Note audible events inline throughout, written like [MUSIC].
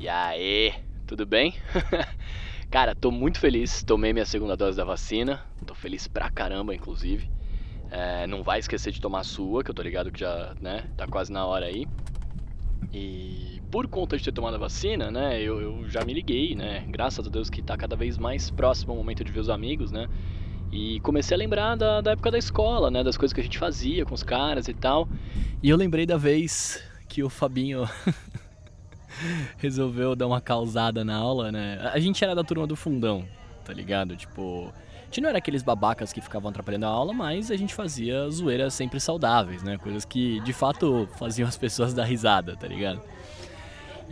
E aí, tudo bem? [LAUGHS] Cara, tô muito feliz, tomei minha segunda dose da vacina, tô feliz pra caramba, inclusive. É, não vai esquecer de tomar a sua, que eu tô ligado que já, né, tá quase na hora aí. E por conta de ter tomado a vacina, né, eu, eu já me liguei, né, graças a Deus que tá cada vez mais próximo o momento de ver os amigos, né. E comecei a lembrar da, da época da escola, né, das coisas que a gente fazia com os caras e tal. E eu lembrei da vez que o Fabinho [LAUGHS] [LAUGHS] resolveu dar uma causada na aula, né? A gente era da turma do fundão, tá ligado? Tipo, a gente não era aqueles babacas que ficavam atrapalhando a aula, mas a gente fazia zoeiras sempre saudáveis, né? Coisas que de fato faziam as pessoas [LAUGHS] dar risada, tá ligado?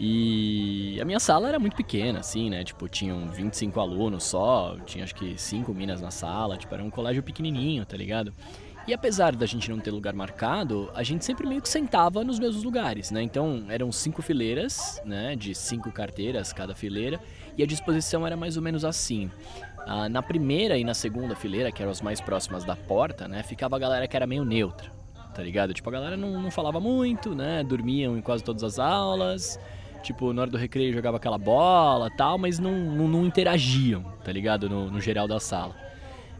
E a minha sala era muito pequena, assim, né? Tipo, tinham 25 alunos só, tinha acho que 5 minas na sala, tipo, era um colégio pequenininho, tá ligado? E apesar da gente não ter lugar marcado, a gente sempre meio que sentava nos mesmos lugares, né? Então eram cinco fileiras, né? De cinco carteiras cada fileira, e a disposição era mais ou menos assim. Ah, na primeira e na segunda fileira, que eram as mais próximas da porta, né? Ficava a galera que era meio neutra, tá ligado? Tipo, a galera não, não falava muito, né? Dormiam em quase todas as aulas. Tipo, na hora do recreio jogava aquela bola tal, mas não, não, não interagiam, tá ligado? No, no geral da sala.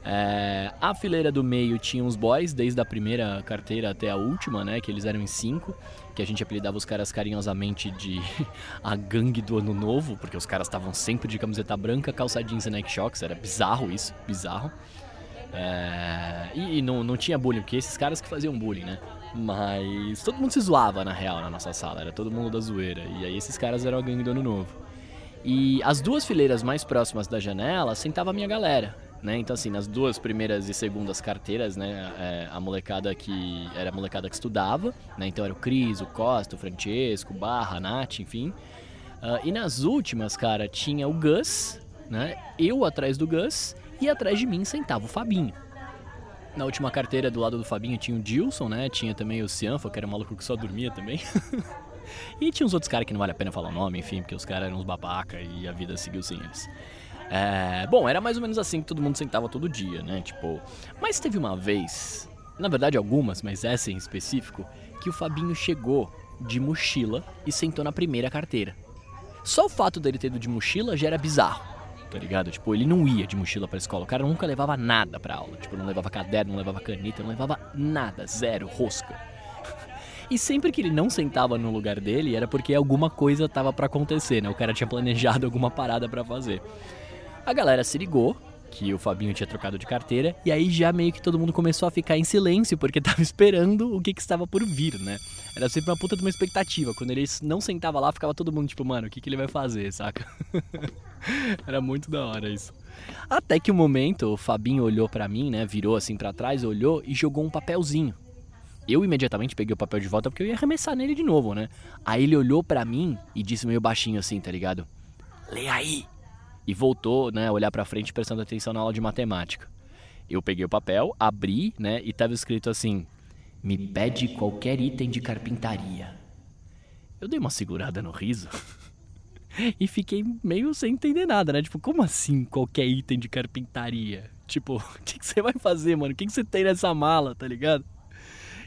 É, a fileira do meio tinha os boys, desde a primeira carteira até a última, né? Que eles eram em cinco, que a gente apelidava os caras carinhosamente de [LAUGHS] a gangue do ano novo, porque os caras estavam sempre de camiseta branca, calça jeans e Nike Shocks, era bizarro isso, bizarro. É, e, e não, não tinha bullying, porque esses caras que faziam bullying, né? Mas todo mundo se zoava na real na nossa sala, era todo mundo da zoeira. E aí esses caras eram a gangue do ano novo. E as duas fileiras mais próximas da janela sentava a minha galera. Né? Então, assim, nas duas primeiras e segundas carteiras, né, é, a molecada que era a molecada que estudava, né? Então era o Cris, o Costa, o Francesco, Barra, a Nath, enfim. Uh, e nas últimas, cara, tinha o Gus, né? Eu atrás do Gus e atrás de mim sentava o Fabinho. Na última carteira do lado do Fabinho tinha o Dilson, né? Tinha também o Cianfa, que era um maluco que só dormia também. [LAUGHS] e tinha uns outros caras que não vale a pena falar o nome, enfim, porque os caras eram uns babaca e a vida seguiu sem eles. É, bom, era mais ou menos assim que todo mundo sentava todo dia, né? Tipo, mas teve uma vez, na verdade algumas, mas essa em específico, que o Fabinho chegou de mochila e sentou na primeira carteira. Só o fato dele ter ido de mochila já era bizarro, tá ligado? Tipo, ele não ia de mochila pra escola, o cara nunca levava nada pra aula. Tipo, não levava caderno, não levava caneta, não levava nada, zero, rosca. E sempre que ele não sentava no lugar dele, era porque alguma coisa tava para acontecer, né? O cara tinha planejado alguma parada para fazer. A galera se ligou que o Fabinho tinha trocado de carteira e aí já meio que todo mundo começou a ficar em silêncio porque [LAUGHS] tava esperando o que, que estava por vir, né? Era sempre uma puta de uma expectativa. Quando ele não sentava lá, ficava todo mundo tipo, mano, o que, que ele vai fazer, saca? [LAUGHS] Era muito da hora isso. Até que o um momento, o Fabinho olhou para mim, né? Virou assim para trás, olhou e jogou um papelzinho. Eu imediatamente peguei o papel de volta porque eu ia arremessar nele de novo, né? Aí ele olhou para mim e disse meio baixinho assim, tá ligado? Lê aí e voltou, né, a olhar para frente prestando atenção na aula de matemática. Eu peguei o papel, abri, né, e estava escrito assim: "Me pede qualquer item de carpintaria". Eu dei uma segurada no riso [LAUGHS] e fiquei meio sem entender nada, né? Tipo, como assim qualquer item de carpintaria? Tipo, [LAUGHS] o que, que você vai fazer, mano? O que, que você tem nessa mala, tá ligado?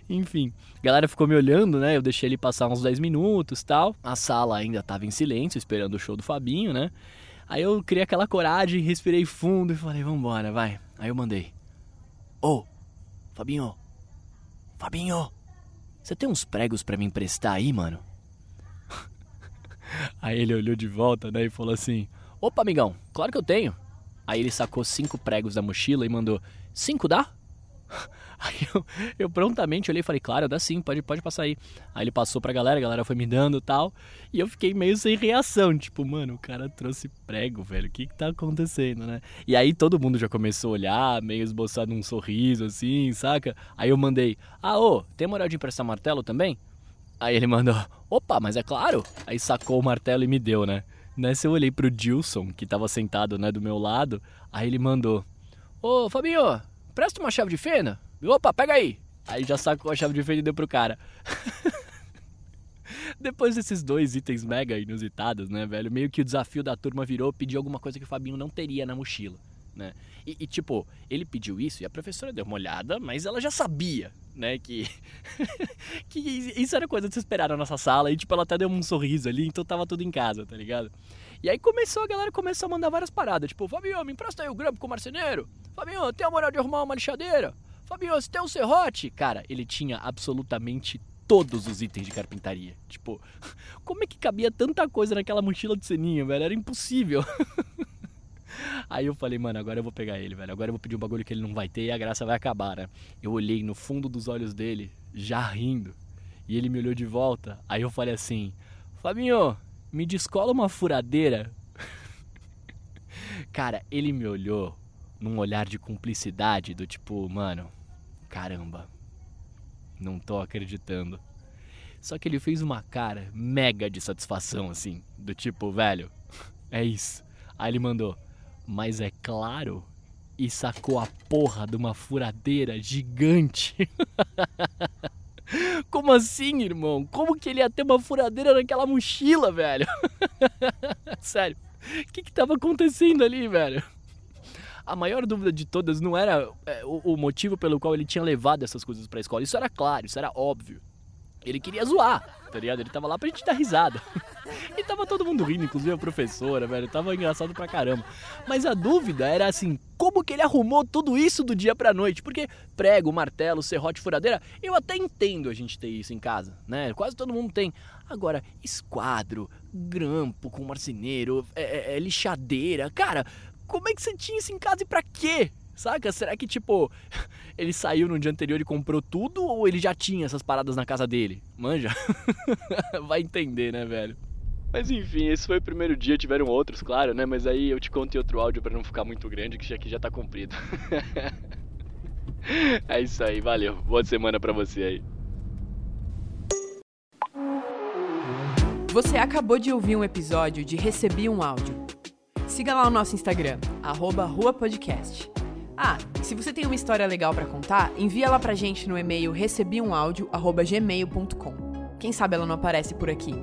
Enfim, a galera ficou me olhando, né? Eu deixei ele passar uns 10 minutos tal. A sala ainda tava em silêncio, esperando o show do Fabinho, né? Aí eu criei aquela coragem, respirei fundo e falei, vambora, vai. Aí eu mandei. Ô, oh, Fabinho, Fabinho, você tem uns pregos para me emprestar aí, mano? [LAUGHS] Aí ele olhou de volta, né, e falou assim: Opa, amigão, claro que eu tenho. Aí ele sacou cinco pregos da mochila e mandou: Cinco dá? [LAUGHS] Aí eu, eu prontamente olhei e falei, claro, dá sim, pode, pode passar aí. Aí ele passou pra galera, a galera foi me dando e tal. E eu fiquei meio sem reação, tipo, mano, o cara trouxe prego, velho, o que que tá acontecendo, né? E aí todo mundo já começou a olhar, meio esboçado um sorriso assim, saca? Aí eu mandei, ah, ô, tem moral de emprestar martelo também? Aí ele mandou, opa, mas é claro. Aí sacou o martelo e me deu, né? Nessa eu olhei pro Dilson, que tava sentado, né, do meu lado. Aí ele mandou, ô, Fabinho, presta uma chave de fenda. Opa, pega aí! Aí já sacou a chave de fenda e deu pro cara. [LAUGHS] Depois desses dois itens mega inusitados, né, velho? Meio que o desafio da turma virou pedir alguma coisa que o Fabinho não teria na mochila, né? E, e, tipo, ele pediu isso e a professora deu uma olhada, mas ela já sabia, né, que, [LAUGHS] que isso era coisa de se esperar na nossa sala. E, tipo, ela até deu um sorriso ali, então tava tudo em casa, tá ligado? E aí começou, a galera começou a mandar várias paradas, tipo, Fabinho, me empresta aí o grampo com o marceneiro. Fabinho, tem a moral de arrumar uma lixadeira? Fabinho, você tem um serrote? Cara, ele tinha absolutamente todos os itens de carpintaria. Tipo, [LAUGHS] como é que cabia tanta coisa naquela mochila de ceninha, velho? Era impossível. [LAUGHS] Aí eu falei, mano, agora eu vou pegar ele, velho. Agora eu vou pedir um bagulho que ele não vai ter e a graça vai acabar, né? Eu olhei no fundo dos olhos dele, já rindo. E ele me olhou de volta. Aí eu falei assim: Fabinho, me descola uma furadeira. [LAUGHS] Cara, ele me olhou num olhar de cumplicidade, do tipo, mano, caramba, não tô acreditando. Só que ele fez uma cara mega de satisfação, assim, do tipo, velho, [LAUGHS] é isso. Aí ele mandou, mas é claro, e sacou a porra de uma furadeira gigante. [LAUGHS] Como assim, irmão? Como que ele ia ter uma furadeira naquela mochila, velho? [LAUGHS] Sério, o que que tava acontecendo ali, velho? A maior dúvida de todas não era é, o, o, motivo pelo qual ele tinha levado essas coisas pra escola. Isso era claro, isso era óbvio. Ele queria zoar, tá ligado? Ele tava lá pra gente dar risada. [LAUGHS] E tava todo mundo rindo, inclusive a professora, velho. Tava engraçado pra caramba. Mas a dúvida era assim, como que ele arrumou tudo isso do dia pra noite? Porque prego, martelo, serrote, furadeira, eu até entendo a gente ter isso em casa, né? Quase todo mundo tem. Agora, esquadro, grampo com marceneiro, é, é, é, lixadeira. Cara, como é que você tinha isso em casa e pra quê? Saca? Será que, tipo, [LAUGHS] ele saiu no dia anterior e comprou tudo ou ele já tinha essas paradas na casa dele? Manja? [LAUGHS] Vai entender, né, velho? Mas enfim, esse foi o primeiro dia, tiveram outros, claro, né? Mas aí eu te conto em outro áudio para não ficar muito grande, que aqui já tá comprido. [LAUGHS] é isso aí, valeu. Boa semana para você aí. Você acabou de ouvir um episódio de Recebi um Áudio. Siga lá o nosso Instagram, arroba ruapodcast. Ah, se você tem uma história legal para contar, envia ela pra gente no e-mail recebiumaudio.gmail.com. Quem sabe ela não aparece por aqui.